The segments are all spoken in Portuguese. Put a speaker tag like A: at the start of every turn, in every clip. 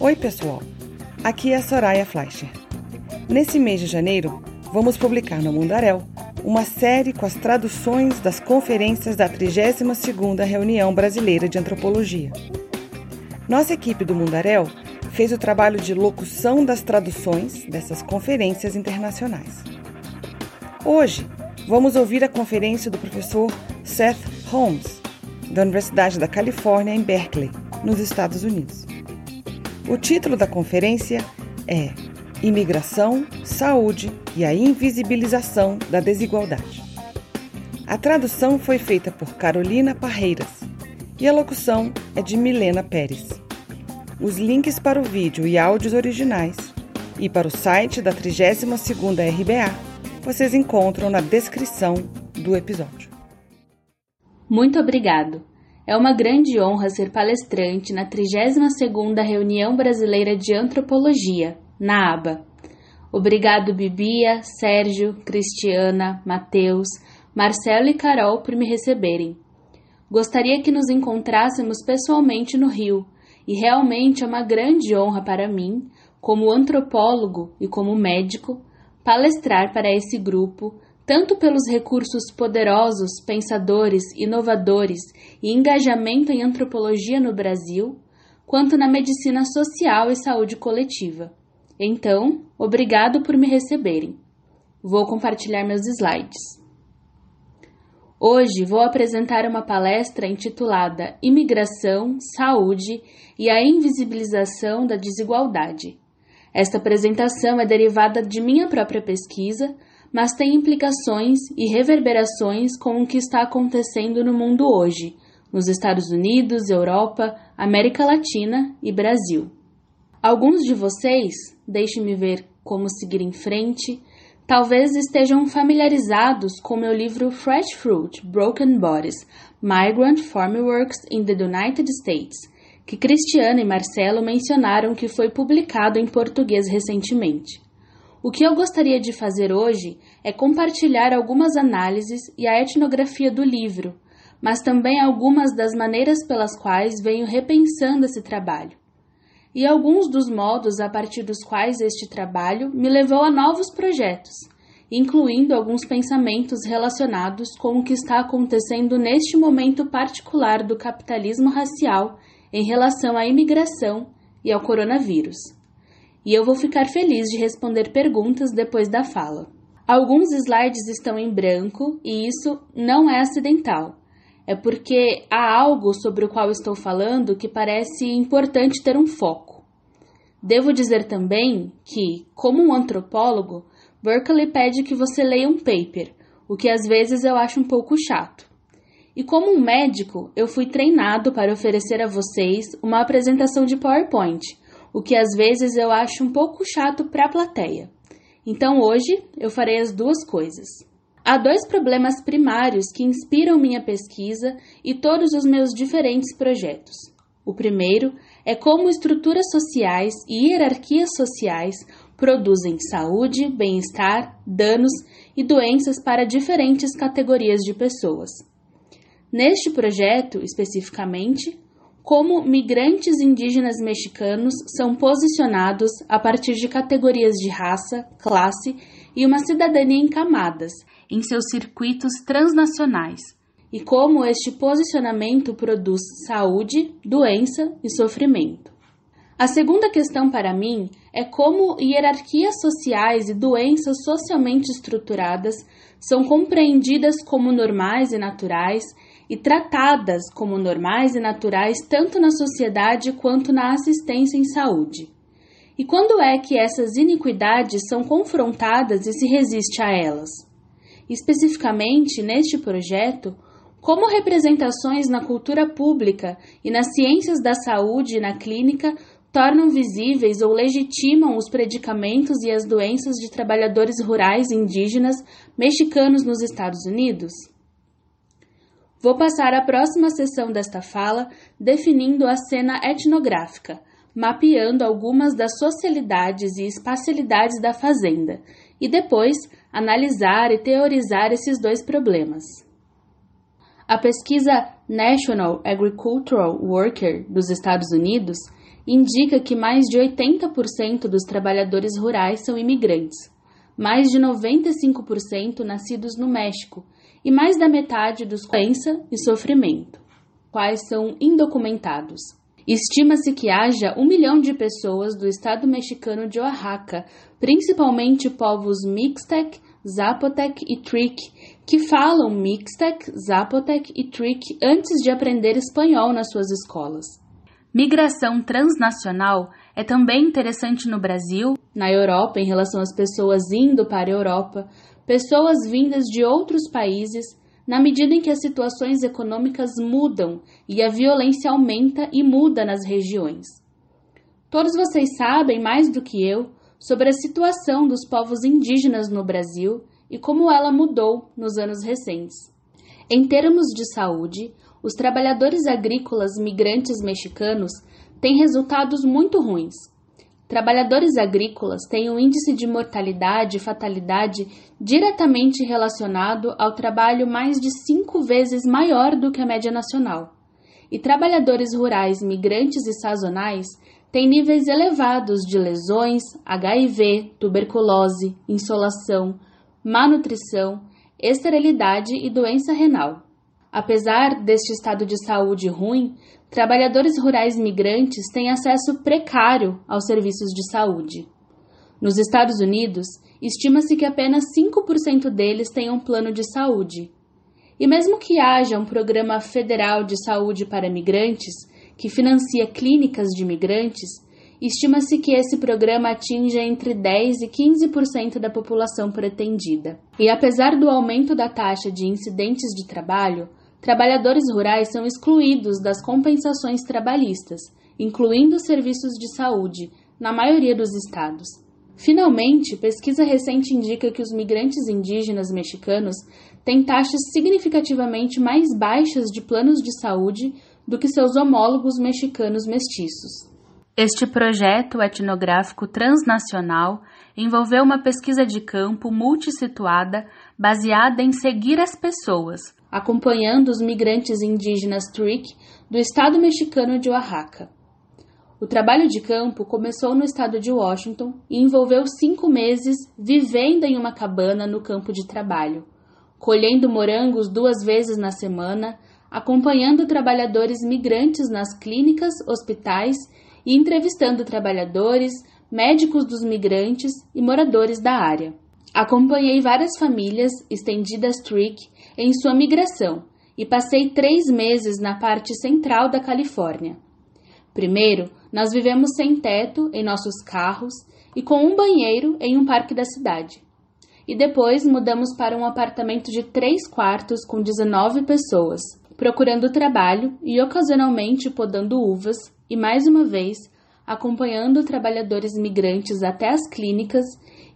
A: Oi, pessoal. Aqui é a Soraya Fleischer. Nesse mês de janeiro, vamos publicar no Mundarel uma série com as traduções das conferências da 32ª Reunião Brasileira de Antropologia. Nossa equipe do Mundarel fez o trabalho de locução das traduções dessas conferências internacionais. Hoje, vamos ouvir a conferência do professor Seth Holmes, da Universidade da Califórnia em Berkeley, nos Estados Unidos. O título da conferência é Imigração, Saúde e a Invisibilização da Desigualdade. A tradução foi feita por Carolina Parreiras e a locução é de Milena Pérez. Os links para o vídeo e áudios originais e para o site da 32ª RBA vocês encontram na descrição do episódio.
B: Muito obrigado. É uma grande honra ser palestrante na 32ª Reunião Brasileira de Antropologia, na ABA. Obrigado Bibia, Sérgio, Cristiana, Mateus, Marcelo e Carol por me receberem. Gostaria que nos encontrássemos pessoalmente no Rio, e realmente é uma grande honra para mim, como antropólogo e como médico, palestrar para esse grupo tanto pelos recursos poderosos, pensadores, inovadores e engajamento em antropologia no Brasil, quanto na medicina social e saúde coletiva. Então, obrigado por me receberem. Vou compartilhar meus slides. Hoje vou apresentar uma palestra intitulada Imigração, Saúde e a Invisibilização da Desigualdade. Esta apresentação é derivada de minha própria pesquisa mas tem implicações e reverberações com o que está acontecendo no mundo hoje, nos Estados Unidos, Europa, América Latina e Brasil. Alguns de vocês, deixe-me ver como seguir em frente, talvez estejam familiarizados com meu livro Fresh Fruit Broken Bodies Migrant Farmworks in the United States, que Cristiana e Marcelo mencionaram que foi publicado em português recentemente. O que eu gostaria de fazer hoje é compartilhar algumas análises e a etnografia do livro, mas também algumas das maneiras pelas quais venho repensando esse trabalho. E alguns dos modos a partir dos quais este trabalho me levou a novos projetos, incluindo alguns pensamentos relacionados com o que está acontecendo neste momento particular do capitalismo racial em relação à imigração e ao coronavírus e eu vou ficar feliz de responder perguntas depois da fala. Alguns slides estão em branco e isso não é acidental. É porque há algo sobre o qual estou falando que parece importante ter um foco. Devo dizer também que, como um antropólogo, Berkeley pede que você leia um paper, o que às vezes eu acho um pouco chato. E como um médico, eu fui treinado para oferecer a vocês uma apresentação de PowerPoint, o que às vezes eu acho um pouco chato para a plateia. Então hoje eu farei as duas coisas. Há dois problemas primários que inspiram minha pesquisa e todos os meus diferentes projetos. O primeiro é como estruturas sociais e hierarquias sociais produzem saúde, bem-estar, danos e doenças para diferentes categorias de pessoas. Neste projeto, especificamente, como migrantes indígenas mexicanos são posicionados a partir de categorias de raça, classe e uma cidadania em camadas em seus circuitos transnacionais, e como este posicionamento produz saúde, doença e sofrimento. A segunda questão para mim é como hierarquias sociais e doenças socialmente estruturadas são compreendidas como normais e naturais e tratadas como normais e naturais tanto na sociedade quanto na assistência em saúde. E quando é que essas iniquidades são confrontadas e se resiste a elas? Especificamente neste projeto, como representações na cultura pública e nas ciências da saúde e na clínica tornam visíveis ou legitimam os predicamentos e as doenças de trabalhadores rurais indígenas mexicanos nos Estados Unidos? Vou passar a próxima sessão desta fala definindo a cena etnográfica, mapeando algumas das socialidades e espacialidades da fazenda, e depois analisar e teorizar esses dois problemas. A pesquisa National Agricultural Worker dos Estados Unidos indica que mais de 80% dos trabalhadores rurais são imigrantes, mais de 95% nascidos no México e mais da metade dos doença e sofrimento, quais são indocumentados. Estima-se que haja um milhão de pessoas do estado mexicano de Oaxaca, principalmente povos Mixtec, Zapotec e Trick, que falam Mixtec, Zapotec e Trick antes de aprender espanhol nas suas escolas. Migração transnacional é também interessante no Brasil, na Europa, em relação às pessoas indo para a Europa, pessoas vindas de outros países, na medida em que as situações econômicas mudam e a violência aumenta e muda nas regiões. Todos vocês sabem, mais do que eu, sobre a situação dos povos indígenas no Brasil e como ela mudou nos anos recentes. Em termos de saúde, os trabalhadores agrícolas migrantes mexicanos têm resultados muito ruins. Trabalhadores agrícolas têm um índice de mortalidade e fatalidade diretamente relacionado ao trabalho mais de cinco vezes maior do que a média nacional. E trabalhadores rurais migrantes e sazonais têm níveis elevados de lesões, HIV, tuberculose, insolação, má nutrição, esterilidade e doença renal. Apesar deste estado de saúde ruim, trabalhadores rurais migrantes têm acesso precário aos serviços de saúde. Nos Estados Unidos, estima-se que apenas 5% deles tenham um plano de saúde. E mesmo que haja um programa federal de saúde para migrantes, que financia clínicas de migrantes, estima-se que esse programa atinja entre 10 e 15% da população pretendida. E apesar do aumento da taxa de incidentes de trabalho, trabalhadores rurais são excluídos das compensações trabalhistas, incluindo serviços de saúde, na maioria dos estados. Finalmente, pesquisa recente indica que os migrantes indígenas mexicanos têm taxas significativamente mais baixas de planos de saúde do que seus homólogos mexicanos mestiços. Este projeto etnográfico transnacional envolveu uma pesquisa de campo multissituada baseada em seguir as pessoas, acompanhando os migrantes indígenas Trick do estado mexicano de Oaxaca. O trabalho de campo começou no estado de Washington e envolveu cinco meses vivendo em uma cabana no campo de trabalho, colhendo morangos duas vezes na semana, acompanhando trabalhadores migrantes nas clínicas, hospitais e entrevistando trabalhadores, médicos dos migrantes e moradores da área. Acompanhei várias famílias estendidas Trick em sua migração e passei três meses na parte central da Califórnia. Primeiro, nós vivemos sem teto em nossos carros e com um banheiro em um parque da cidade. E depois mudamos para um apartamento de três quartos com 19 pessoas, procurando trabalho e ocasionalmente podando uvas e, mais uma vez, acompanhando trabalhadores migrantes até as clínicas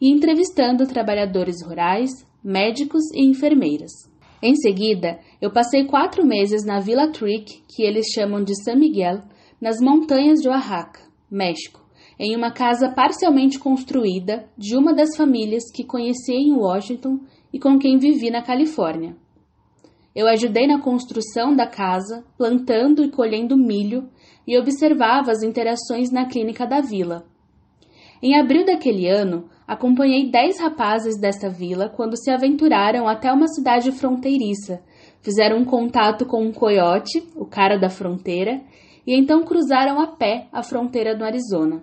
B: e entrevistando trabalhadores rurais, médicos e enfermeiras. Em seguida, eu passei quatro meses na Villa Trick, que eles chamam de San Miguel, nas montanhas de Oaxaca, México, em uma casa parcialmente construída de uma das famílias que conheci em Washington e com quem vivi na Califórnia. Eu ajudei na construção da casa, plantando e colhendo milho e observava as interações na clínica da vila. Em abril daquele ano, acompanhei dez rapazes desta vila quando se aventuraram até uma cidade fronteiriça, fizeram um contato com um coiote, o cara da fronteira, e então cruzaram a pé a fronteira do Arizona.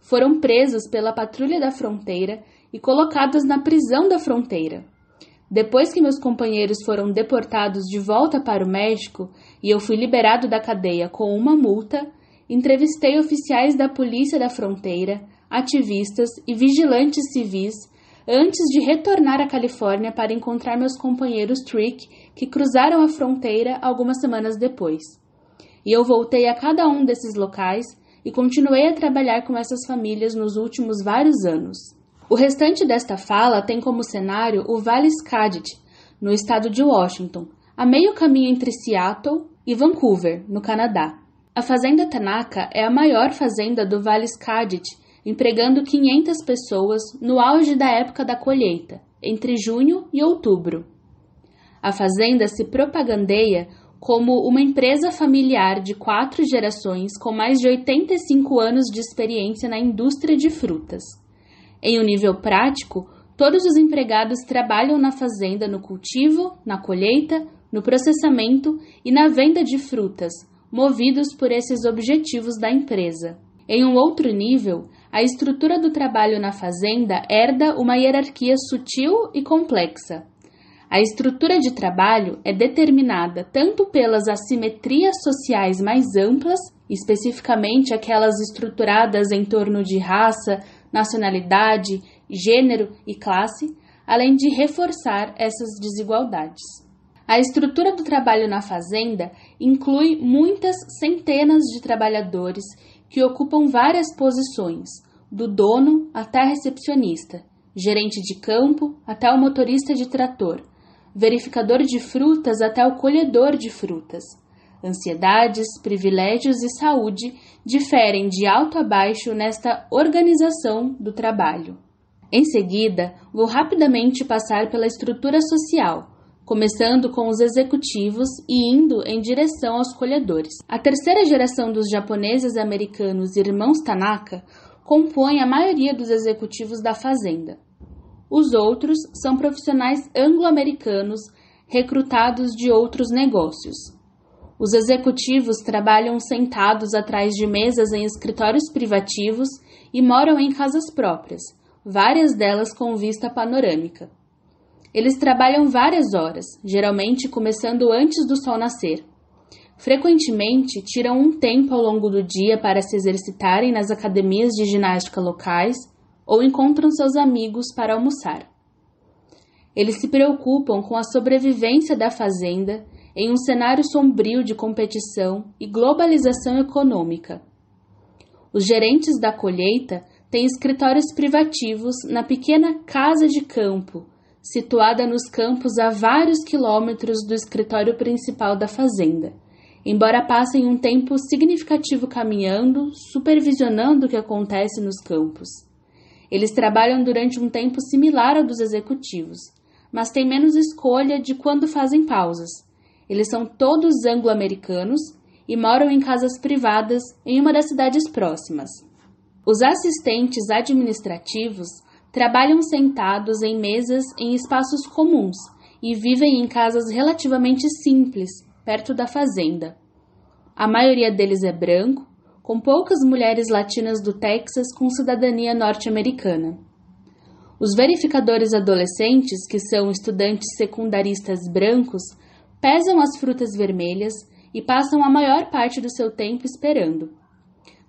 B: Foram presos pela patrulha da fronteira e colocados na prisão da fronteira. Depois que meus companheiros foram deportados de volta para o México e eu fui liberado da cadeia com uma multa, entrevistei oficiais da Polícia da Fronteira, ativistas e vigilantes civis antes de retornar à Califórnia para encontrar meus companheiros Trick que cruzaram a fronteira algumas semanas depois. E eu voltei a cada um desses locais e continuei a trabalhar com essas famílias nos últimos vários anos. O restante desta fala tem como cenário o Vale Skagit, no estado de Washington, a meio caminho entre Seattle e Vancouver, no Canadá. A Fazenda Tanaka é a maior fazenda do Vale Skagit, empregando 500 pessoas no auge da época da colheita, entre junho e outubro. A fazenda se propagandeia como uma empresa familiar de quatro gerações com mais de 85 anos de experiência na indústria de frutas. Em um nível prático, todos os empregados trabalham na fazenda no cultivo, na colheita, no processamento e na venda de frutas, movidos por esses objetivos da empresa. Em um outro nível, a estrutura do trabalho na fazenda herda uma hierarquia sutil e complexa. A estrutura de trabalho é determinada tanto pelas assimetrias sociais mais amplas, especificamente aquelas estruturadas em torno de raça, nacionalidade, gênero e classe, além de reforçar essas desigualdades. A estrutura do trabalho na fazenda inclui muitas centenas de trabalhadores que ocupam várias posições, do dono até a recepcionista, gerente de campo até o motorista de trator, verificador de frutas até o colhedor de frutas. Ansiedades, privilégios e saúde diferem de alto a baixo nesta organização do trabalho. Em seguida, vou rapidamente passar pela estrutura social, começando com os executivos e indo em direção aos colhedores. A terceira geração dos japoneses americanos irmãos Tanaka compõe a maioria dos executivos da fazenda. Os outros são profissionais anglo-americanos recrutados de outros negócios. Os executivos trabalham sentados atrás de mesas em escritórios privativos e moram em casas próprias, várias delas com vista panorâmica. Eles trabalham várias horas, geralmente começando antes do sol nascer. Frequentemente tiram um tempo ao longo do dia para se exercitarem nas academias de ginástica locais ou encontram seus amigos para almoçar. Eles se preocupam com a sobrevivência da fazenda em um cenário sombrio de competição e globalização econômica. Os gerentes da colheita têm escritórios privativos na pequena casa de campo situada nos campos a vários quilômetros do escritório principal da fazenda. Embora passem um tempo significativo caminhando, supervisionando o que acontece nos campos. Eles trabalham durante um tempo similar ao dos executivos, mas têm menos escolha de quando fazem pausas. Eles são todos anglo-americanos e moram em casas privadas em uma das cidades próximas. Os assistentes administrativos trabalham sentados em mesas em espaços comuns e vivem em casas relativamente simples, perto da fazenda. A maioria deles é branco, com poucas mulheres latinas do Texas com cidadania norte-americana. Os verificadores adolescentes, que são estudantes secundaristas brancos, pesam as frutas vermelhas e passam a maior parte do seu tempo esperando.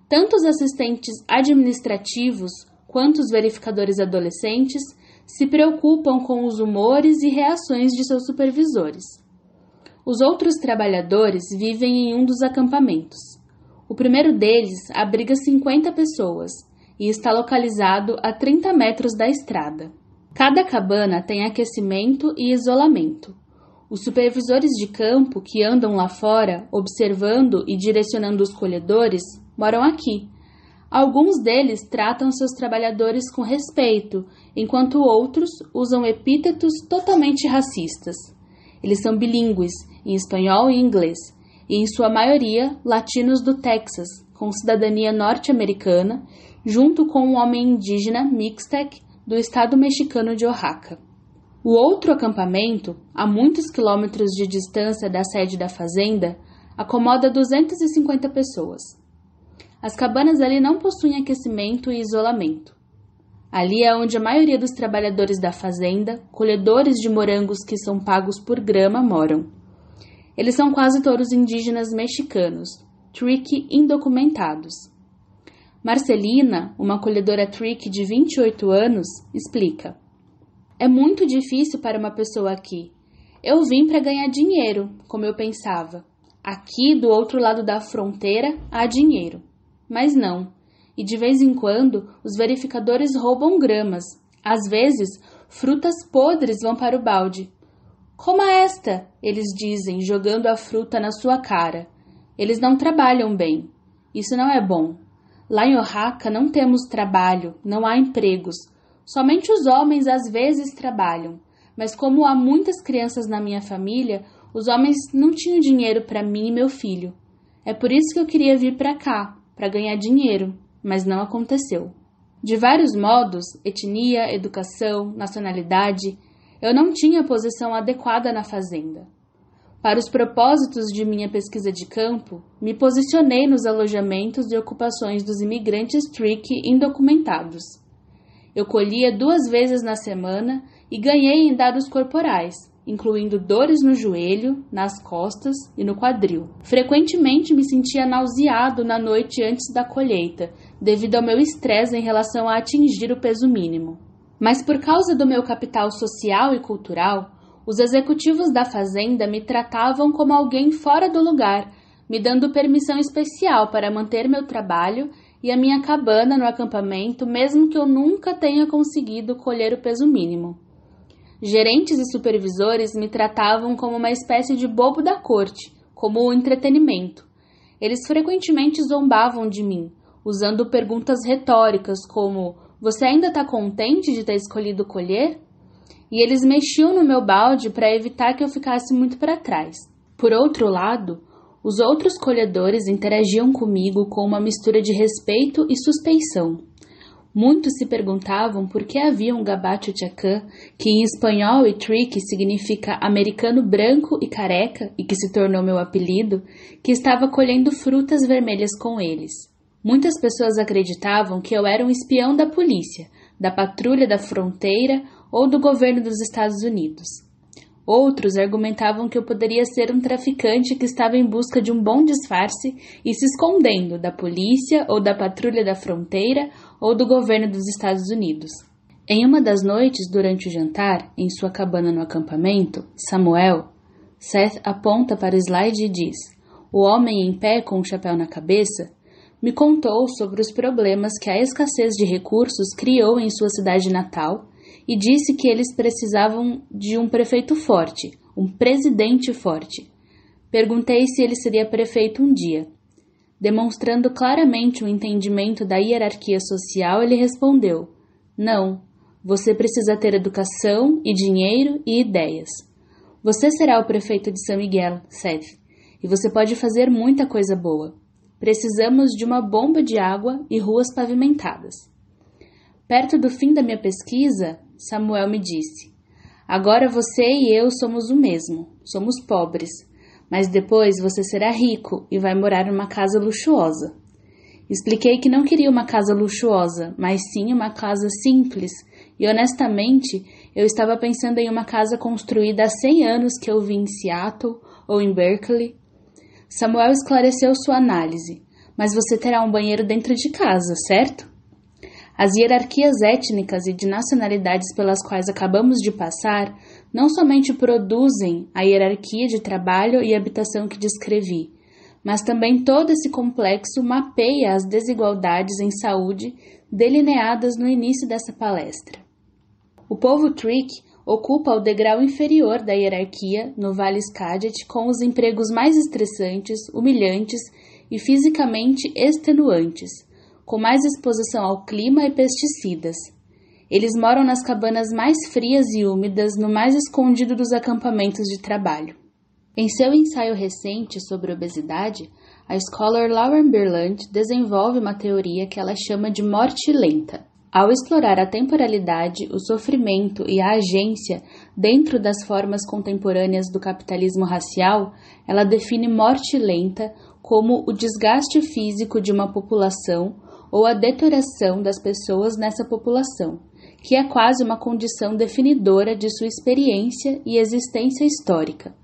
B: Tanto os assistentes administrativos quanto os verificadores adolescentes se preocupam com os humores e reações de seus supervisores. Os outros trabalhadores vivem em um dos acampamentos. O primeiro deles abriga 50 pessoas e está localizado a 30 metros da estrada. Cada cabana tem aquecimento e isolamento. Os supervisores de campo que andam lá fora, observando e direcionando os colhedores, moram aqui Alguns deles tratam seus trabalhadores com respeito, enquanto outros usam epítetos totalmente racistas. Eles são bilíngues, em espanhol e inglês, e em sua maioria latinos do Texas, com cidadania norte-americana, junto com um homem indígena Mixtec do estado mexicano de Oaxaca. O outro acampamento, a muitos quilômetros de distância da sede da fazenda, acomoda 250 pessoas. As cabanas ali não possuem aquecimento e isolamento. Ali é onde a maioria dos trabalhadores da fazenda, colhedores de morangos que são pagos por grama, moram. Eles são quase todos indígenas mexicanos, trick indocumentados. Marcelina, uma colhedora trick de 28 anos, explica: É muito difícil para uma pessoa aqui. Eu vim para ganhar dinheiro, como eu pensava. Aqui, do outro lado da fronteira, há dinheiro. Mas não. E de vez em quando, os verificadores roubam gramas. Às vezes, frutas podres vão para o balde. Coma esta, eles dizem, jogando a fruta na sua cara. Eles não trabalham bem. Isso não é bom. Lá em Oaxaca não temos trabalho, não há empregos. Somente os homens às vezes trabalham. Mas como há muitas crianças na minha família, Os homens não tinham dinheiro para mim e meu filho. É por isso que eu queria vir para cá, para ganhar dinheiro, mas não aconteceu. De vários modos etnia, educação, nacionalidade eu não tinha posição adequada na fazenda. Para os propósitos de minha pesquisa de campo, me posicionei nos alojamentos e ocupações dos imigrantes Trick indocumentados. Eu colhia duas vezes na semana e ganhei em dados corporais, incluindo dores no joelho, nas costas e no quadril. Frequentemente me sentia nauseado na noite antes da colheita, devido ao meu estresse em relação a atingir o peso mínimo. Mas por causa do meu capital social e cultural, os executivos da fazenda me tratavam como alguém fora do lugar, me dando permissão especial para manter meu trabalho e a minha cabana no acampamento, mesmo que eu nunca tenha conseguido colher o peso mínimo. Gerentes e supervisores me tratavam como uma espécie de bobo da corte, como o entretenimento. Eles frequentemente zombavam de mim, usando perguntas retóricas como: Você ainda está contente de ter escolhido colher? E eles mexiam no meu balde para evitar que eu ficasse muito para trás. Por outro lado, os outros colhedores interagiam comigo com uma mistura de respeito e suspeição. Muitos se perguntavam por que havia um gabacho chacã, que em espanhol e trick significa americano branco e careca, e que se tornou meu apelido, que estava colhendo frutas vermelhas com eles. Muitas pessoas acreditavam que eu era um espião da polícia, da patrulha da fronteira ou do governo dos Estados Unidos. Outros argumentavam que eu poderia ser um traficante que estava em busca de um bom disfarce e se escondendo da polícia ou da patrulha da fronteira ou do governo dos Estados Unidos. Em uma das noites durante o jantar, em sua cabana no acampamento, Samuel, Seth aponta para o slide e diz: O homem em pé com o chapéu na cabeça me contou sobre os problemas que a escassez de recursos criou em sua cidade natal e disse que eles precisavam de um prefeito forte, um presidente forte. Perguntei se ele seria prefeito um dia. Demonstrando claramente o entendimento da hierarquia social, ele respondeu: Não, você precisa ter educação e dinheiro e ideias. Você será o prefeito de São Miguel, Seth, e você pode fazer muita coisa boa. Precisamos de uma bomba de água e ruas pavimentadas. Perto do fim da minha pesquisa, Samuel me disse: Agora você e eu somos o mesmo, somos pobres, mas depois você será rico e vai morar numa casa luxuosa. Expliquei que não queria uma casa luxuosa, mas sim uma casa simples, e honestamente eu estava pensando em uma casa construída há 100 anos que eu vi em Seattle ou em Berkeley. Samuel esclareceu sua análise, mas você terá um banheiro dentro de casa, certo? As hierarquias étnicas e de nacionalidades pelas quais acabamos de passar não somente produzem a hierarquia de trabalho e habitação que descrevi, mas também todo esse complexo mapeia as desigualdades em saúde delineadas no início dessa palestra. O povo Trick ocupa o degrau inferior da hierarquia no Vale Skagit com os empregos mais estressantes, humilhantes e fisicamente extenuantes com mais exposição ao clima e pesticidas. Eles moram nas cabanas mais frias e úmidas, no mais escondido dos acampamentos de trabalho. Em seu ensaio recente sobre obesidade, a scholar Lauren Berland desenvolve uma teoria que ela chama de morte lenta. Ao explorar a temporalidade, o sofrimento e a agência dentro das formas contemporâneas do capitalismo racial, ela define morte lenta como o desgaste físico de uma população ou a deterioração das pessoas nessa população, que é quase uma condição definidora de sua experiência e existência histórica.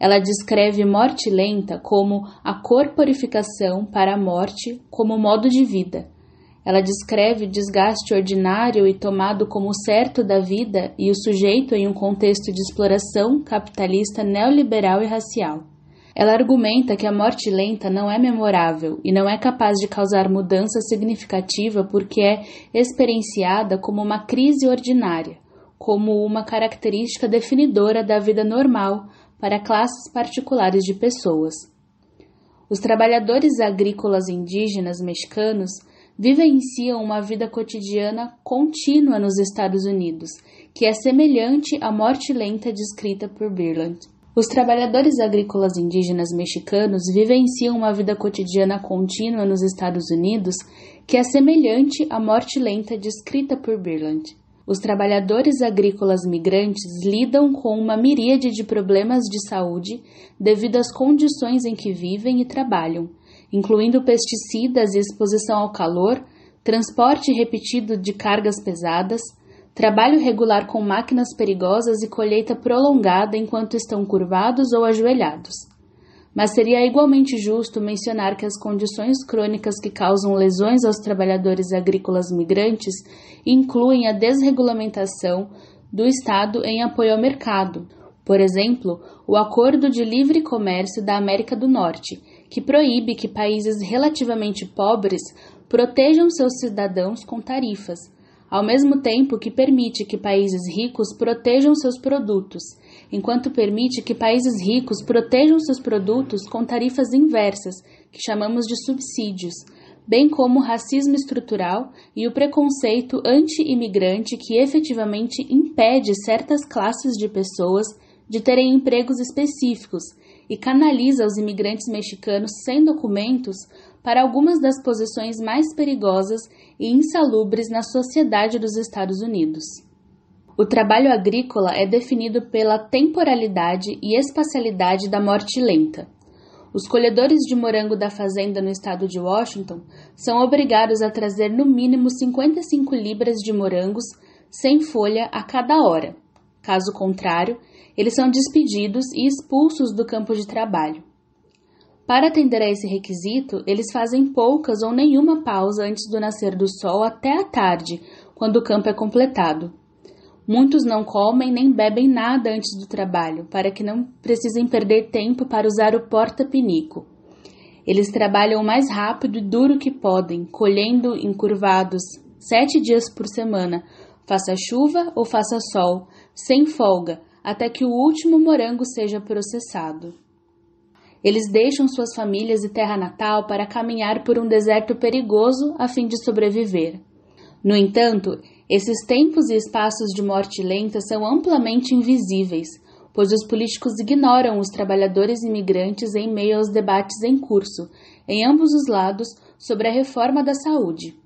B: Ela descreve morte lenta como a corporificação para a morte como modo de vida. Ela descreve desgaste ordinário e tomado como certo da vida e o sujeito em um contexto de exploração capitalista neoliberal e racial. Ela argumenta que a morte lenta não é memorável e não é capaz de causar mudança significativa porque é experienciada como uma crise ordinária, como uma característica definidora da vida normal para classes particulares de pessoas. Os trabalhadores agrícolas indígenas mexicanos vivenciam uma vida cotidiana contínua nos Estados Unidos, que é semelhante à morte lenta descrita por Birland. Os trabalhadores agrícolas indígenas mexicanos vivenciam uma vida cotidiana contínua nos Estados Unidos que é semelhante à morte lenta descrita por Birland. Os trabalhadores agrícolas migrantes lidam com uma miríade de problemas de saúde devido às condições em que vivem e trabalham, incluindo pesticidas e exposição ao calor, transporte repetido de cargas pesadas, trabalho regular com máquinas perigosas e colheita prolongada enquanto estão curvados ou ajoelhados. Mas seria igualmente justo mencionar que as condições crônicas que causam lesões aos trabalhadores agrícolas migrantes incluem a desregulamentação do Estado em apoio ao mercado. Por exemplo, o Acordo de Livre Comércio da América do Norte, que proíbe que países relativamente pobres protejam seus cidadãos com tarifas, ao mesmo tempo que permite que países ricos protejam seus produtos, enquanto permite que países ricos protejam seus produtos com tarifas inversas, que chamamos de subsídios, bem como o racismo estrutural e o preconceito anti-imigrante que efetivamente impede certas classes de pessoas de terem empregos específicos e canaliza os imigrantes mexicanos sem documentos para algumas das posições mais perigosas e insalubres na sociedade dos Estados Unidos. O trabalho agrícola é definido pela temporalidade e espacialidade da morte lenta. Os colhedores de morango da fazenda no estado de Washington são obrigados a trazer no mínimo 55 libras de morangos sem folha a cada hora. Caso contrário, eles são despedidos e expulsos do campo de trabalho. Para atender a esse requisito, eles fazem poucas ou nenhuma pausa antes do nascer do sol até a tarde, quando o campo é completado. Muitos não comem nem bebem nada antes do trabalho, para que não precisem perder tempo para usar o porta-pinico. Eles trabalham o mais rápido e duro que podem, colhendo encurvados sete dias por semana, faça chuva ou faça sol, sem folga, até que o último morango seja processado. Eles deixam suas famílias e terra natal para caminhar por um deserto perigoso a fim de sobreviver. No entanto, esses tempos e espaços de morte lenta são amplamente invisíveis, pois os políticos ignoram os trabalhadores imigrantes em meio aos debates em curso, em ambos os lados, sobre a reforma da saúde.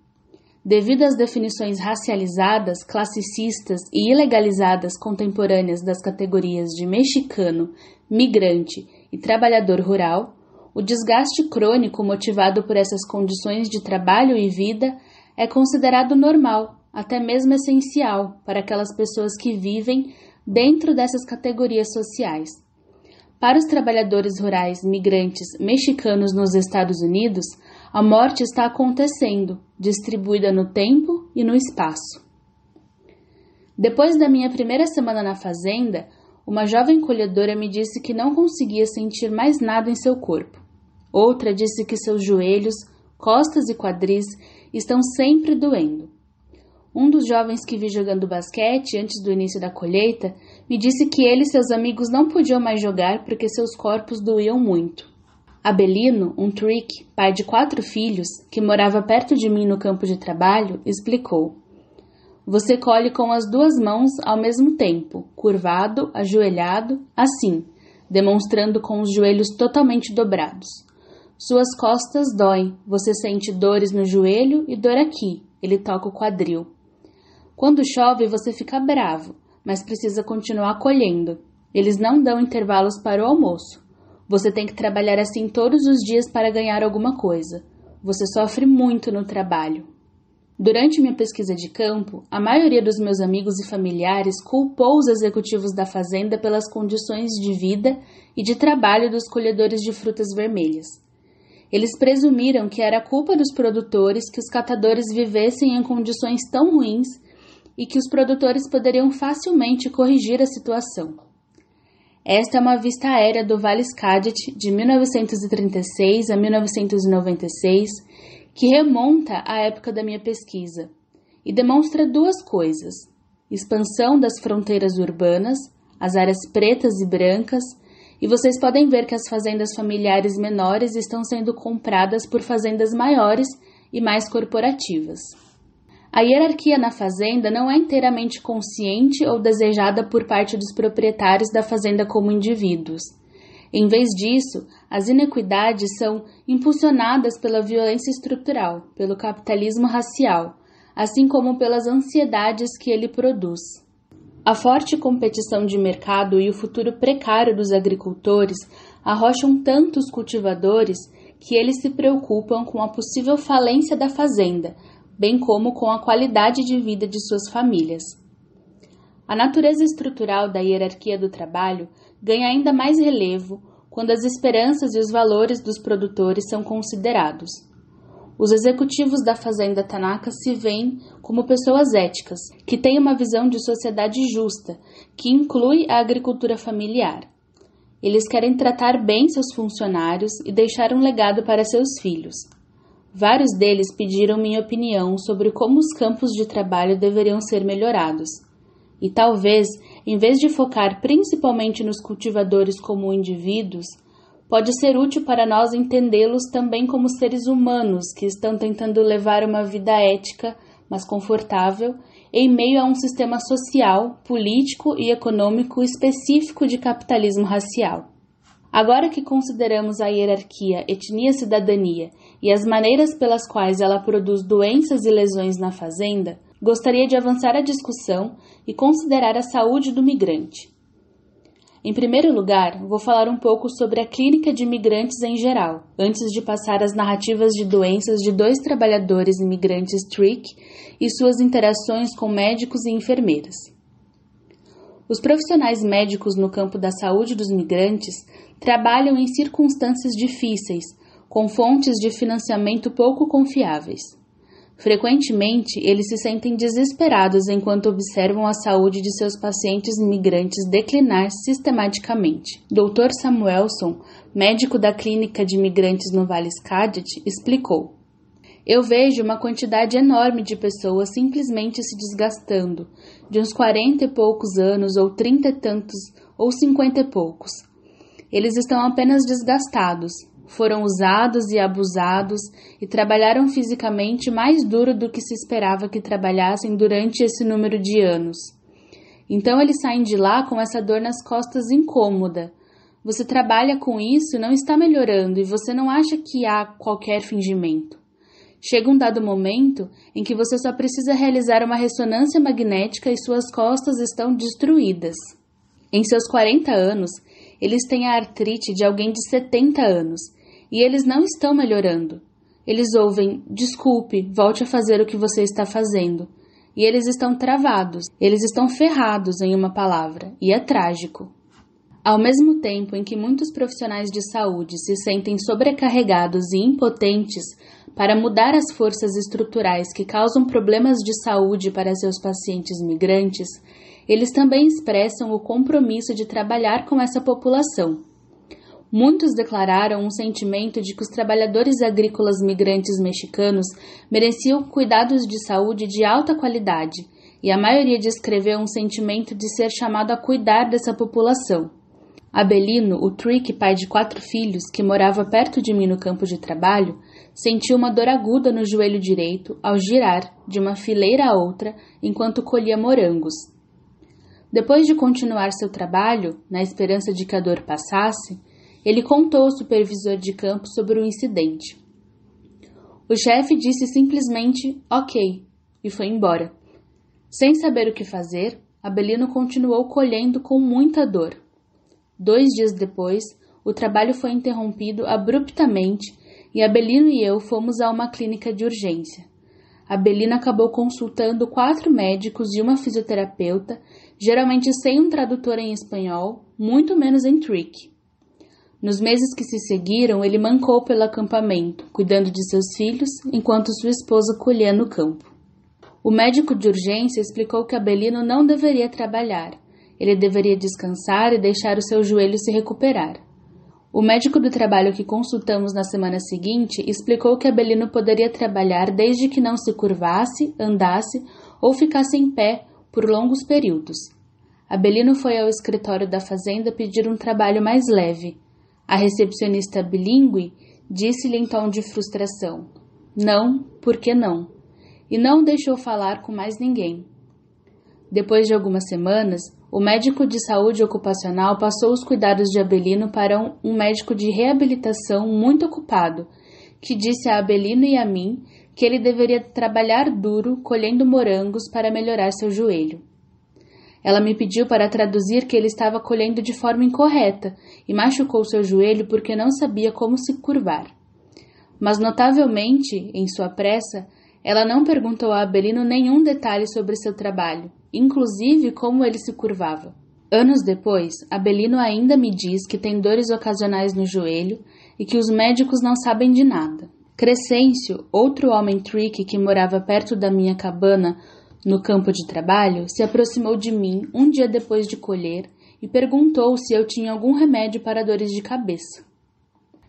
B: Devido às definições racializadas, classicistas e ilegalizadas contemporâneas das categorias de mexicano, migrante e trabalhador rural, o desgaste crônico motivado por essas condições de trabalho e vida é considerado normal, até mesmo essencial, para aquelas pessoas que vivem dentro dessas categorias sociais. Para os trabalhadores rurais migrantes mexicanos nos Estados Unidos, a morte está acontecendo, distribuída no tempo e no espaço. Depois da minha primeira semana na fazenda, uma jovem colhedora me disse que não conseguia sentir mais nada em seu corpo. Outra disse que seus joelhos, costas e quadris estão sempre doendo. Um dos jovens que vi jogando basquete antes do início da colheita me disse que ele e seus amigos não podiam mais jogar porque seus corpos doíam muito. Abelino, um trick, pai de quatro filhos, que morava perto de mim no campo de trabalho, explicou: Você colhe com as duas mãos ao mesmo tempo, curvado, ajoelhado, assim, demonstrando com os joelhos totalmente dobrados. Suas costas doem, você sente dores no joelho e dor aqui, ele toca o quadril. Quando chove, você fica bravo, mas precisa continuar colhendo. Eles não dão intervalos para o almoço. Você tem que trabalhar assim todos os dias para ganhar alguma coisa. Você sofre muito no trabalho. Durante minha pesquisa de campo, a maioria dos meus amigos e familiares culpou os executivos da fazenda pelas condições de vida e de trabalho dos colhedores de frutas vermelhas. Eles presumiram que era culpa dos produtores que os catadores vivessem em condições tão ruins e que os produtores poderiam facilmente corrigir a situação. Esta é uma vista aérea do Vale Skagit de 1936 a 1996, que remonta à época da minha pesquisa e demonstra duas coisas: expansão das fronteiras urbanas, as áreas pretas e brancas, e vocês podem ver que as fazendas familiares menores estão sendo compradas por fazendas maiores e mais corporativas. A hierarquia na fazenda não é inteiramente consciente ou desejada por parte dos proprietários da fazenda como indivíduos. Em vez disso, as inequidades são impulsionadas pela violência estrutural, pelo capitalismo racial, assim como pelas ansiedades que ele produz. A forte competição de mercado e o futuro precário dos agricultores arrocham tanto os cultivadores que eles se preocupam com a possível falência da fazenda, bem como com a qualidade de vida de suas famílias. A natureza estrutural da hierarquia do trabalho ganha ainda mais relevo quando as esperanças e os valores dos produtores são considerados. Os executivos da fazenda Tanaka se veem como pessoas éticas, que têm uma visão de sociedade justa, que inclui a agricultura familiar. Eles querem tratar bem seus funcionários e deixar um legado para seus filhos. Vários deles pediram minha opinião sobre como os campos de trabalho deveriam ser melhorados. E talvez, em vez de focar principalmente nos cultivadores como indivíduos, pode ser útil para nós entendê-los também como seres humanos que estão tentando levar uma vida ética, mas confortável, em meio a um sistema social, político e econômico específico de capitalismo racial. Agora que consideramos a hierarquia etnia-cidadania e as maneiras pelas quais ela produz doenças e lesões na fazenda, gostaria de avançar a discussão e considerar a saúde do migrante. Em primeiro lugar, vou falar um pouco sobre a clínica de imigrantes em geral, antes de passar às narrativas de doenças de dois trabalhadores imigrantes Trick e suas interações com médicos e enfermeiras. Os profissionais médicos no campo da saúde dos migrantes trabalham em circunstâncias difíceis, com fontes de financiamento pouco confiáveis. Frequentemente, eles se sentem desesperados enquanto observam a saúde de seus pacientes imigrantes declinar sistematicamente. Dr. Samuelson, médico da clínica de imigrantes no Vale Skagit, explicou: Eu vejo uma quantidade enorme de pessoas simplesmente se desgastando, de uns quarenta e poucos anos, ou trinta e tantos, ou cinquenta e poucos. Eles estão apenas desgastados, foram usados e abusados e trabalharam fisicamente mais duro do que se esperava que trabalhassem durante esse número de anos. Então eles saem de lá com essa dor nas costas incômoda. Você trabalha com isso não está melhorando, e você não acha que há qualquer fingimento. Chega um dado momento em que você só precisa realizar uma ressonância magnética e suas costas estão destruídas. Em seus 40 anos, eles têm a artrite de alguém de 70 anos e eles não estão melhorando. Eles ouvem: desculpe, volte a fazer o que você está fazendo. E eles estão travados, eles estão ferrados em uma palavra, e é trágico. Ao mesmo tempo em que muitos profissionais de saúde se sentem sobrecarregados e impotentes para mudar as forças estruturais que causam problemas de saúde para seus pacientes migrantes, eles também expressam o compromisso de trabalhar com essa população. Muitos declararam um sentimento de que os trabalhadores agrícolas migrantes mexicanos mereciam cuidados de saúde de alta qualidade, e a maioria descreveu um sentimento de ser chamado a cuidar dessa população. Abelino, o Trick, pai de quatro filhos, que morava perto de mim no campo de trabalho, sentiu uma dor aguda no joelho direito ao girar de uma fileira a outra enquanto colhia morangos. Depois de continuar seu trabalho, na esperança de que a dor passasse, ele contou ao supervisor de campo sobre o incidente. O chefe disse simplesmente ok e foi embora. Sem saber o que fazer, Abelino continuou colhendo com muita dor. Dois dias depois, o trabalho foi interrompido abruptamente e Abelino e eu fomos a uma clínica de urgência. Abelino acabou consultando quatro médicos e uma fisioterapeuta, geralmente sem um tradutor em espanhol, muito menos em trick. Nos meses que se seguiram, ele mancou pelo acampamento, cuidando de seus filhos, enquanto sua esposa colhia no campo. O médico de urgência explicou que Abelino não deveria trabalhar. Ele deveria descansar e deixar o seu joelho se recuperar. O médico do trabalho que consultamos na semana seguinte explicou que Abelino poderia trabalhar desde que não se curvasse, andasse ou ficasse em pé por longos períodos. Abelino foi ao escritório da fazenda pedir um trabalho mais leve, a recepcionista bilíngue disse-lhe em tom de frustração: Não, por que não? e não deixou falar com mais ninguém. Depois de algumas semanas, o médico de saúde ocupacional passou os cuidados de Abelino para um, médico de reabilitação muito ocupado, que disse a Abelino e a mim que ele deveria trabalhar duro colhendo morangos para melhorar seu joelho. Ela me pediu para traduzir que ele estava colhendo de forma incorreta e machucou seu joelho porque não sabia como se curvar. Mas, notavelmente, em sua pressa, ela não perguntou a Abelino nenhum detalhe sobre seu trabalho, inclusive como ele se curvava. Anos depois, Abelino ainda me diz que tem dores ocasionais no joelho e que os médicos não sabem de nada. Crescêncio, outro homem trick que morava perto da minha cabana no campo de trabalho, se aproximou de mim um dia depois de colher e perguntou se eu tinha algum remédio para dores de cabeça.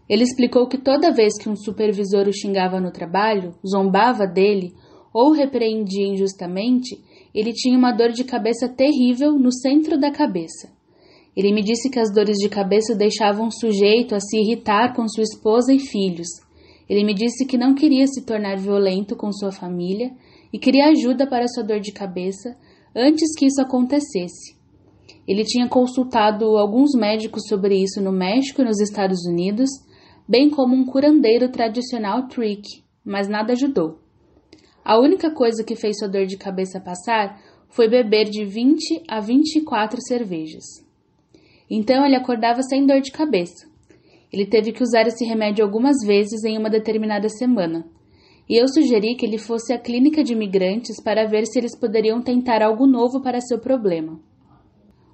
B: Ele explicou que toda vez que um supervisor o xingava no trabalho, zombava dele ou repreendia injustamente, ele tinha uma dor de cabeça terrível no centro da cabeça. Ele me disse que as dores de cabeça deixavam o sujeito a se irritar com sua esposa e filhos. Ele me disse que não queria se tornar violento com sua família e queria ajuda para sua dor de cabeça antes que isso acontecesse. Ele tinha consultado alguns médicos sobre isso no México e nos Estados Unidos, bem como um curandeiro tradicional trick, mas nada ajudou. A única coisa que fez sua dor de cabeça passar foi beber de 20 a 24 cervejas. Então ele acordava sem dor de cabeça. Ele teve que usar esse remédio algumas vezes em uma determinada semana, e eu sugeri que ele fosse à clínica de imigrantes para ver se eles poderiam tentar algo novo para seu problema.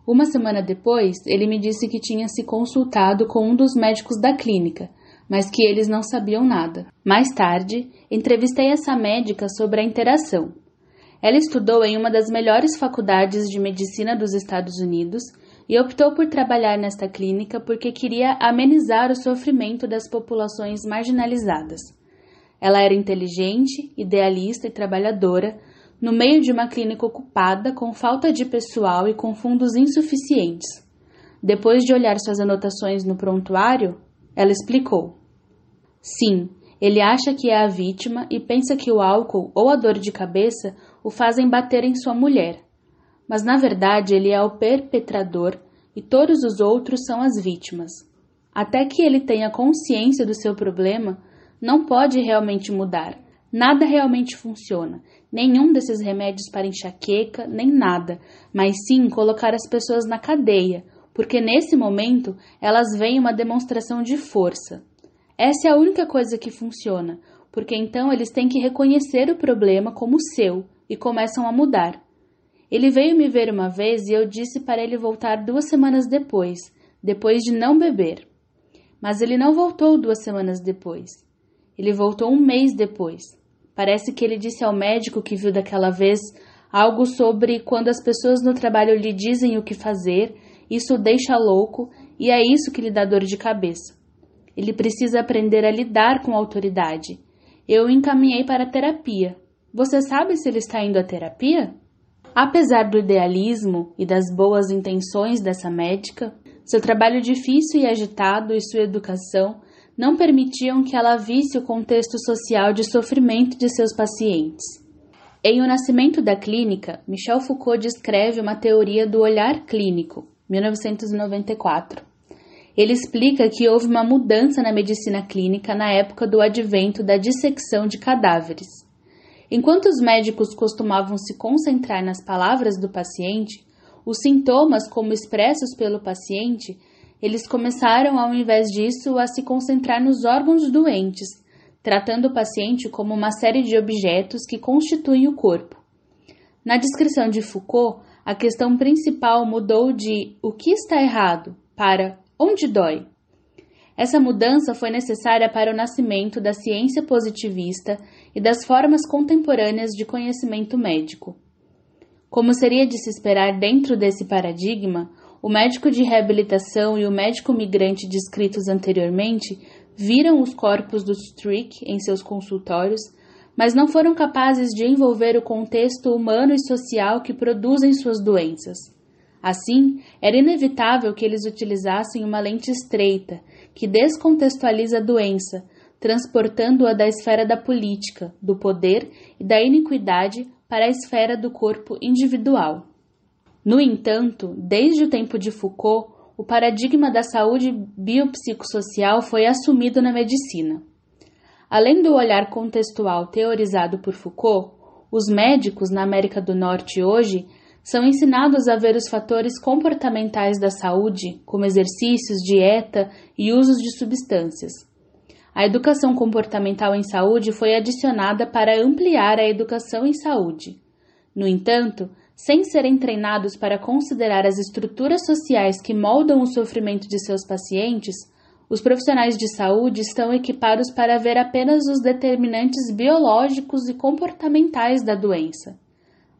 B: Uma semana depois, ele me disse que tinha se consultado com um dos médicos da clínica, mas que eles não sabiam nada. Mais tarde, entrevistei essa médica sobre a interação. Ela estudou em uma das melhores faculdades de medicina dos Estados Unidos e optou por trabalhar nesta clínica porque queria amenizar o sofrimento das populações marginalizadas. Ela era inteligente, idealista e trabalhadora, no meio de uma clínica ocupada, com falta de pessoal e com fundos insuficientes. Depois de olhar suas anotações no prontuário, ela explicou: Sim, ele acha que é a vítima e pensa que o álcool ou a dor de cabeça o fazem bater em sua mulher. Mas na verdade ele é o perpetrador e todos os outros são as vítimas. Até que ele tenha consciência do seu problema, não pode realmente mudar. Nada realmente funciona. Nenhum desses remédios para enxaqueca, nem nada, mas sim colocar as pessoas na cadeia, porque nesse momento elas veem uma demonstração de força. Essa é a única coisa que funciona, porque então eles têm que reconhecer o problema como seu e começam a mudar. Ele veio me ver uma vez e eu disse para ele voltar duas semanas depois, depois de não beber. Mas ele não voltou duas semanas depois. Ele voltou um mês depois. Parece que ele disse ao médico que viu daquela vez algo sobre quando as pessoas no trabalho lhe dizem o que fazer, isso o deixa louco e é isso que lhe dá dor de cabeça. Ele precisa aprender a lidar com a autoridade. Eu o encaminhei para a terapia. Você sabe se ele está indo à terapia? Apesar do idealismo e das boas intenções dessa médica, seu trabalho difícil e agitado e sua educação não permitiam que ela visse o contexto social de sofrimento de seus pacientes. Em O Nascimento da Clínica, Michel Foucault descreve uma teoria do olhar clínico, 1994. Ele explica que houve uma mudança na medicina clínica na época do advento da dissecção de cadáveres. Enquanto os médicos costumavam se concentrar nas palavras do paciente, os sintomas, como expressos pelo paciente, eles começaram, ao invés disso, a se concentrar nos órgãos doentes, tratando o paciente como uma série de objetos que constituem o corpo. Na descrição de Foucault, a questão principal mudou de o que está errado para onde dói. Essa mudança foi necessária para o nascimento da ciência positivista e das formas contemporâneas de conhecimento médico. Como seria de se esperar dentro desse paradigma, o médico de reabilitação e o médico migrante descritos anteriormente viram os corpos dos Strick em seus consultórios, mas não foram capazes de envolver o contexto humano e social que produzem suas doenças. Assim, era inevitável que eles utilizassem uma lente estreita, que descontextualiza a doença, transportando-a da esfera da política, do poder e da iniquidade para a esfera do corpo individual. No entanto, desde o tempo de Foucault, o paradigma da saúde biopsicossocial foi assumido na medicina. Além do olhar contextual teorizado por Foucault, os médicos na América do Norte hoje são ensinados a ver os fatores comportamentais da saúde, como exercícios, dieta e usos de substâncias. A educação comportamental em saúde foi adicionada para ampliar a educação em saúde. No entanto, sem serem treinados para considerar as estruturas sociais que moldam o sofrimento de seus pacientes, os profissionais de saúde estão equipados para ver apenas os determinantes biológicos e comportamentais da doença.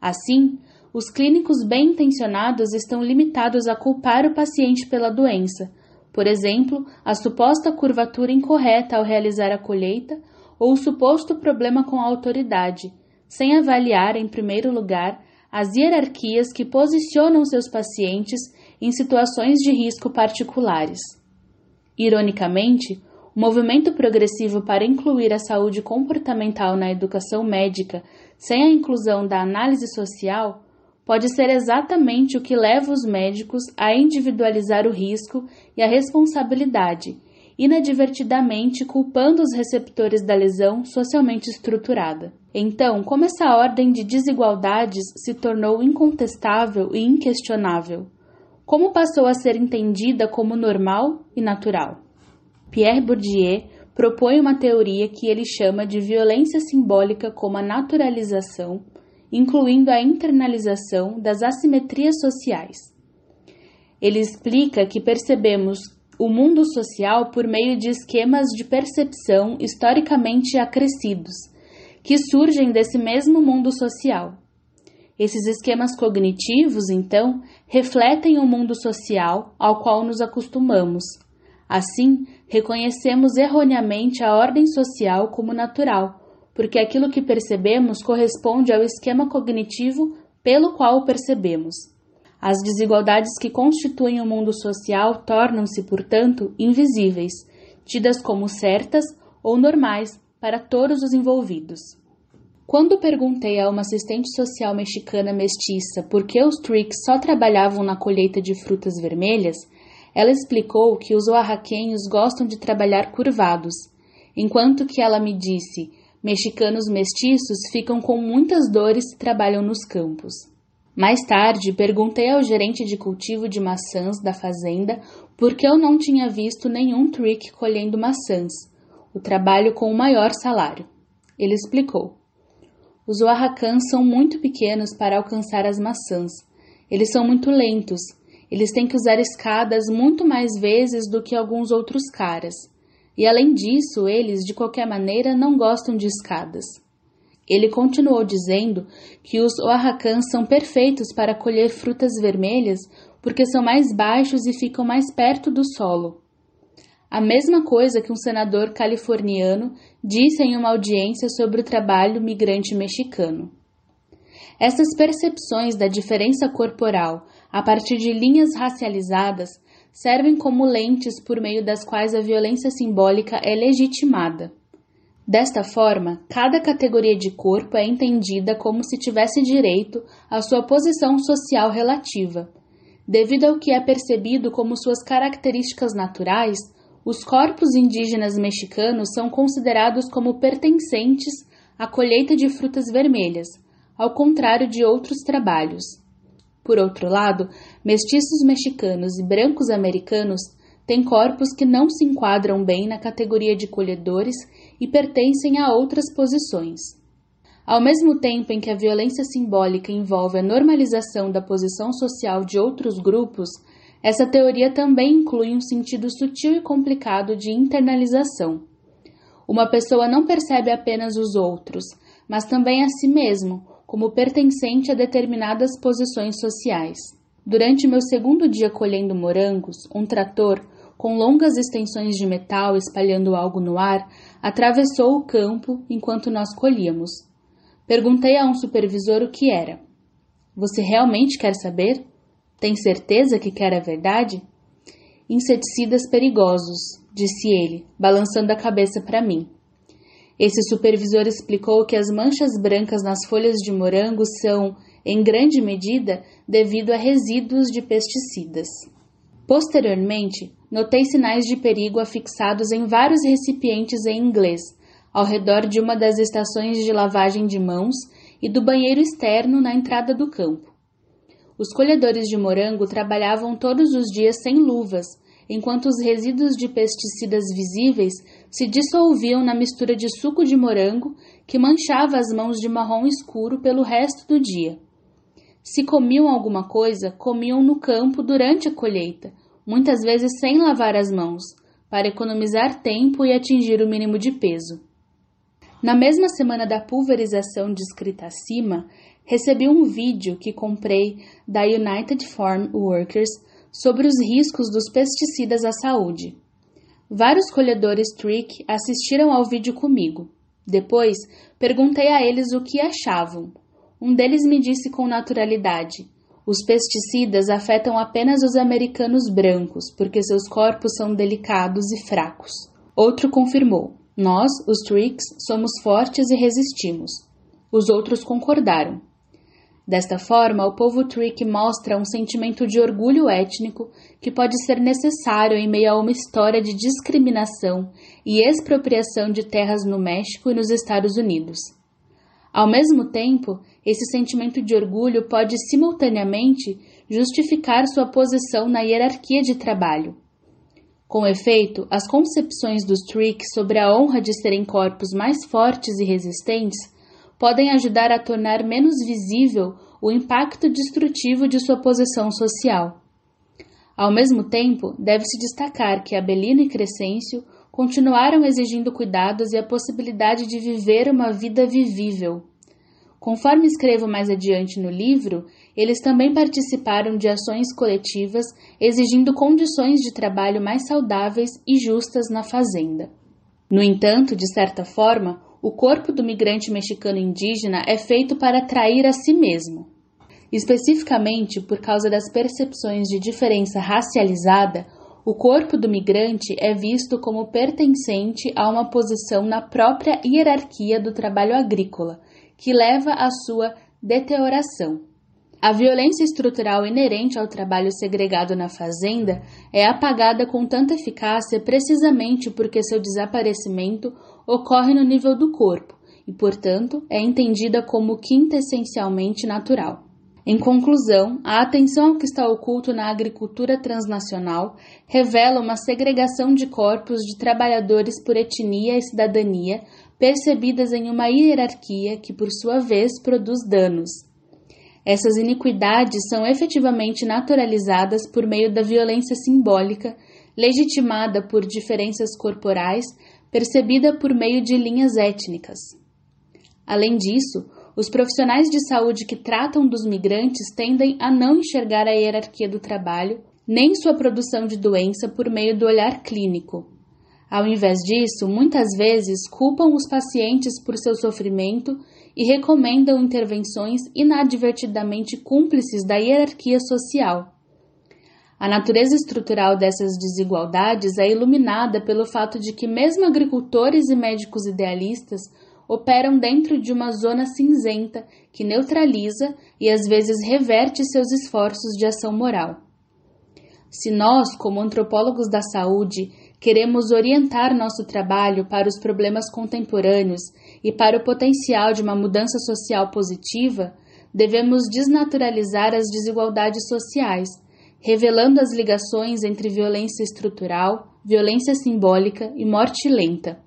B: Assim, os clínicos bem intencionados estão limitados a culpar o paciente pela doença, por exemplo, a suposta curvatura incorreta ao realizar a colheita ou o suposto problema com a autoridade, sem avaliar, em primeiro lugar, as hierarquias que posicionam seus pacientes em situações de risco particulares. Ironicamente, o movimento progressivo para incluir a saúde comportamental na educação médica sem a inclusão da análise social pode ser exatamente o que leva os médicos a individualizar o risco e a responsabilidade, inadvertidamente culpando os receptores da lesão socialmente estruturada. Então, como essa ordem de desigualdades se tornou incontestável e inquestionável? Como passou a ser entendida como normal e natural? Pierre Bourdieu propõe uma teoria que ele chama de violência simbólica como a naturalização, incluindo a internalização das assimetrias sociais. Ele explica que percebemos o mundo social por meio de esquemas de percepção historicamente acrescidos que surgem desse mesmo mundo social. Esses esquemas cognitivos, então, refletem o mundo social ao qual nos acostumamos. Assim, reconhecemos erroneamente a ordem social como natural, porque aquilo que percebemos corresponde ao esquema cognitivo pelo qual percebemos. As desigualdades que constituem o mundo social tornam-se, portanto, invisíveis, tidas como certas ou normais para todos os envolvidos. Quando perguntei a uma assistente social mexicana mestiça por que os tricks só trabalhavam na colheita de frutas vermelhas, ela explicou que os oaxaquenhos gostam de trabalhar curvados, enquanto que ela me disse: mexicanos mestiços ficam com muitas dores e trabalham nos campos. Mais tarde, perguntei ao gerente de cultivo de maçãs da fazenda por que eu não tinha visto nenhum trick colhendo maçãs, o trabalho com o maior salário. Ele explicou: Os oaxacãs são muito pequenos para alcançar as maçãs. Eles são muito lentos. Eles têm que usar escadas muito mais vezes do que alguns outros caras. E além disso, eles, de qualquer maneira, não gostam de escadas. Ele continuou dizendo que os oaxacãs são perfeitos para colher frutas vermelhas porque são mais baixos e ficam mais perto do solo. A mesma coisa que um senador californiano disse em uma audiência sobre o trabalho migrante mexicano. Essas percepções da diferença corporal a partir de linhas racializadas servem como lentes por meio das quais a violência simbólica é legitimada. Desta forma, cada categoria de corpo é entendida como se tivesse direito à sua posição social relativa. Devido ao que é percebido como suas características naturais, os corpos indígenas mexicanos são considerados como pertencentes à colheita de frutas vermelhas, ao contrário de outros trabalhos. Por outro lado, mestiços mexicanos e brancos americanos têm corpos que não se enquadram bem na categoria de colhedores e pertencem a outras posições. Ao mesmo tempo em que a violência simbólica envolve a normalização da posição social de outros grupos, essa teoria também inclui um sentido sutil e complicado de internalização. Uma pessoa não percebe apenas os outros, mas também a si mesmo, como pertencente a determinadas posições sociais. Durante meu segundo dia colhendo morangos, um trator, com longas extensões de metal espalhando algo no ar, atravessou o campo enquanto nós colhíamos. Perguntei a um supervisor o que era. Você realmente quer saber? Tem certeza que quer a verdade? inseticidas perigosos, disse ele, balançando a cabeça para mim. Esse supervisor explicou que as manchas brancas nas folhas de morango são, em grande medida, devido a resíduos de pesticidas. Posteriormente, notei sinais de perigo afixados em vários recipientes em inglês, ao redor de uma das estações de lavagem de mãos e do banheiro externo na entrada do campo. Os colhedores de morango trabalhavam todos os dias sem luvas, enquanto os resíduos de pesticidas visíveis se dissolviam na mistura de suco de morango que manchava as mãos de marrom escuro pelo resto do dia. Se comiam alguma coisa, comiam no campo durante a colheita, muitas vezes sem lavar as mãos, para economizar tempo e atingir o mínimo de peso. Na mesma semana da pulverização descrita acima, recebi um vídeo que comprei da United Farm Workers sobre os riscos dos pesticidas à saúde. Vários colhedores Trick assistiram ao vídeo comigo. Depois, perguntei a eles o que achavam. Um deles me disse com naturalidade: os pesticidas afetam apenas os americanos brancos, porque seus corpos são delicados e fracos. Outro confirmou: Nós, os Tricks, somos fortes e resistimos. Os outros concordaram. Desta forma, o povo Trick mostra um sentimento de orgulho étnico que pode ser necessário em meio a uma história de discriminação e expropriação de terras no México e nos Estados Unidos. Ao mesmo tempo, esse sentimento de orgulho pode simultaneamente justificar sua posição na hierarquia de trabalho. Com efeito, as concepções dos Trick sobre a honra de serem corpos mais fortes e resistentes podem ajudar a tornar menos visível o impacto destrutivo de sua posição social. Ao mesmo tempo, deve-se destacar que Abelino e Crescêncio continuaram exigindo cuidados e a possibilidade de viver uma vida vivível. Conforme escrevo mais adiante no livro, eles também participaram de ações coletivas exigindo condições de trabalho mais saudáveis e justas na fazenda. No entanto, de certa forma, o corpo do migrante mexicano indígena é feito para atrair a si mesmo. Especificamente por causa das percepções de diferença racializada, o corpo do migrante é visto como pertencente a uma posição na própria hierarquia do trabalho agrícola, que leva à sua deterioração. A violência estrutural inerente ao trabalho segregado na fazenda é apagada com tanta eficácia precisamente porque seu desaparecimento ocorre no nível do corpo e, portanto, é entendida como quintessencialmente natural. Em conclusão, a atenção ao que está oculto na agricultura transnacional revela uma segregação de corpos de trabalhadores por etnia e cidadania, percebidas em uma hierarquia que, por sua vez, produz danos. Essas iniquidades são efetivamente naturalizadas por meio da violência simbólica, legitimada por diferenças corporais, percebida por meio de linhas étnicas. Além disso, os profissionais de saúde que tratam dos migrantes tendem a não enxergar a hierarquia do trabalho, nem sua produção de doença por meio do olhar clínico. Ao invés disso, muitas vezes culpam os pacientes por seu sofrimento e recomendam intervenções inadvertidamente cúmplices da hierarquia social. A natureza estrutural dessas desigualdades é iluminada pelo fato de que, mesmo agricultores e médicos idealistas operam dentro de uma zona cinzenta que neutraliza e às vezes reverte seus esforços de ação moral. Se nós, como antropólogos da saúde, queremos orientar nosso trabalho para os problemas contemporâneos e para o potencial de uma mudança social positiva, devemos desnaturalizar as desigualdades sociais, revelando as ligações entre violência estrutural, violência simbólica e morte lenta.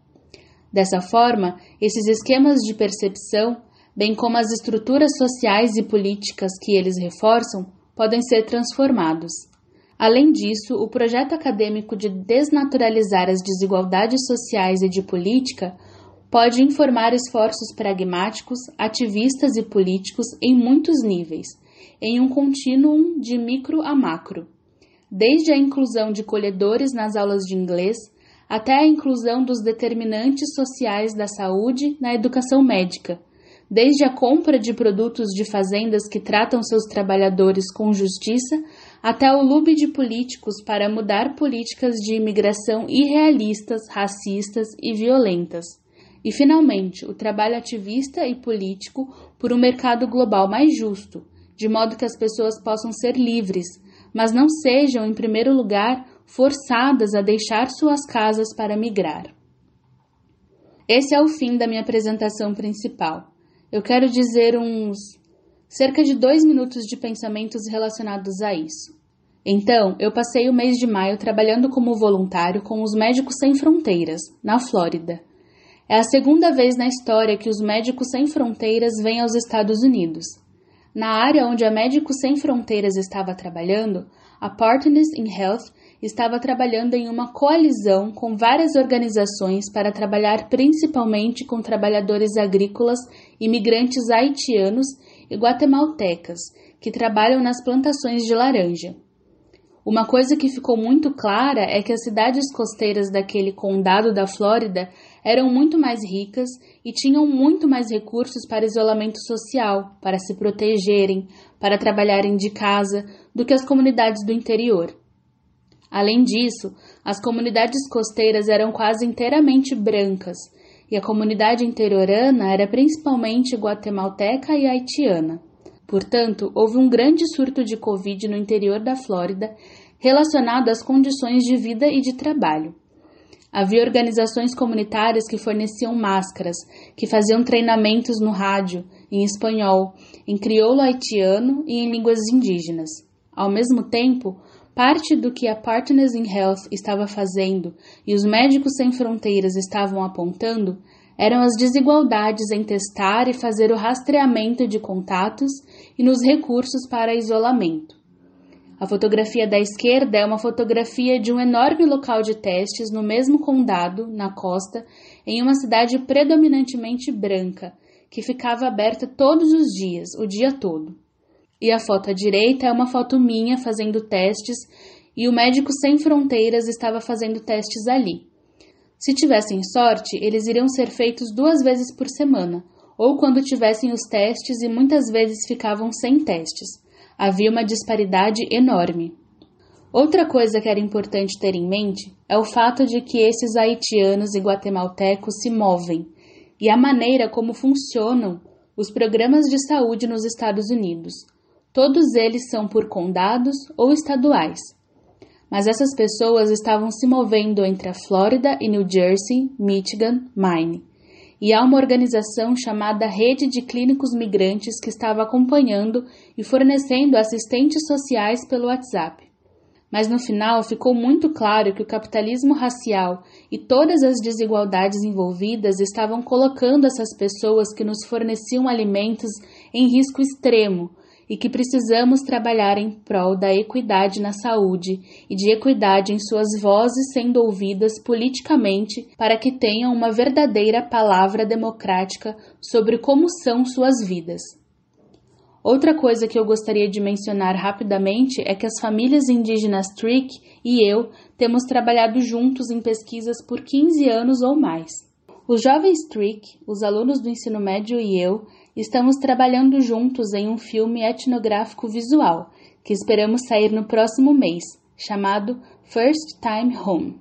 B: Dessa forma, esses esquemas de percepção, bem como as estruturas sociais e políticas que eles reforçam, podem ser transformados. Além disso, o projeto acadêmico de desnaturalizar as desigualdades sociais e de política pode informar esforços pragmáticos, ativistas e políticos em muitos níveis, em um contínuo de micro a macro, desde a inclusão de colhedores nas aulas de inglês até a inclusão dos determinantes sociais da saúde na educação médica, desde a compra de produtos de fazendas que tratam seus trabalhadores com justiça, até o lobby de políticos para mudar políticas de imigração irrealistas, racistas e violentas. E, finalmente, o trabalho ativista e político por um mercado global mais justo, de modo que as pessoas possam ser livres, mas não sejam, em primeiro lugar, forçadas a deixar suas casas para migrar. Esse é o fim da minha apresentação principal. Eu quero dizer uns cerca de dois minutos de pensamentos relacionados a isso. Então, eu passei o mês de maio trabalhando como voluntário com os Médicos Sem Fronteiras, na Flórida. É a segunda vez na história que os Médicos Sem Fronteiras vêm aos Estados Unidos. Na área onde a Médicos Sem Fronteiras estava trabalhando, a Partners in Health estava trabalhando em uma coalizão com várias organizações para trabalhar principalmente com trabalhadores agrícolas, imigrantes haitianos e guatemaltecas que trabalham nas plantações de laranja. Uma coisa que ficou muito clara é que as cidades costeiras daquele condado da Flórida eram muito mais ricas e tinham muito mais recursos para isolamento social, para se protegerem, para trabalharem de casa, do que as comunidades do interior. Além disso, as comunidades costeiras eram quase inteiramente brancas e a comunidade interiorana era principalmente guatemalteca e haitiana. Portanto, houve um grande surto de Covid no interior da Flórida relacionado às condições de vida e de trabalho. Havia organizações comunitárias que forneciam máscaras, que faziam treinamentos no rádio, em espanhol, em crioulo haitiano e em línguas indígenas. Ao mesmo tempo, Parte do que a Partners in Health estava fazendo e os Médicos Sem Fronteiras estavam apontando eram as desigualdades em testar e fazer o rastreamento de contatos e nos recursos para isolamento. A fotografia da esquerda é uma fotografia de um enorme local de testes no mesmo condado, na costa, em uma cidade predominantemente branca, que ficava aberta todos os dias, o dia todo. E a foto à direita é uma foto minha fazendo testes e o médico sem fronteiras estava fazendo testes ali. Se tivessem sorte, eles iriam ser feitos duas vezes por semana, ou quando tivessem os testes e muitas vezes ficavam sem testes. Havia uma disparidade enorme. Outra coisa que era importante ter em mente é o fato de que esses haitianos e guatemaltecos se movem e a maneira como funcionam os programas de saúde nos Estados Unidos. Todos eles são por condados ou estaduais. Mas essas pessoas estavam se movendo entre a Flórida e New Jersey, Michigan, Maine. E há uma organização chamada Rede de Clínicos Migrantes que estava acompanhando e fornecendo assistentes sociais pelo WhatsApp. Mas no final ficou muito claro que o capitalismo racial e todas as desigualdades envolvidas estavam colocando essas pessoas que nos forneciam alimentos em risco extremo e que precisamos trabalhar em prol da equidade na saúde e de equidade em suas vozes sendo ouvidas politicamente para que tenham uma verdadeira palavra democrática sobre como são suas vidas. Outra coisa que eu gostaria de mencionar rapidamente é que as famílias indígenas Trick e eu temos trabalhado juntos em pesquisas por 15 anos ou mais. Os jovens Trick, os alunos do ensino médio e eu estamos trabalhando juntos em um filme etnográfico visual que esperamos sair no próximo mês, chamado First Time Home.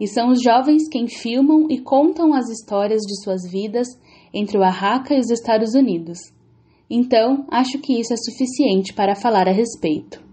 B: E são os jovens quem filmam e contam as histórias de suas vidas entre o Arraca e os Estados Unidos. Então, acho que isso é suficiente para falar a respeito.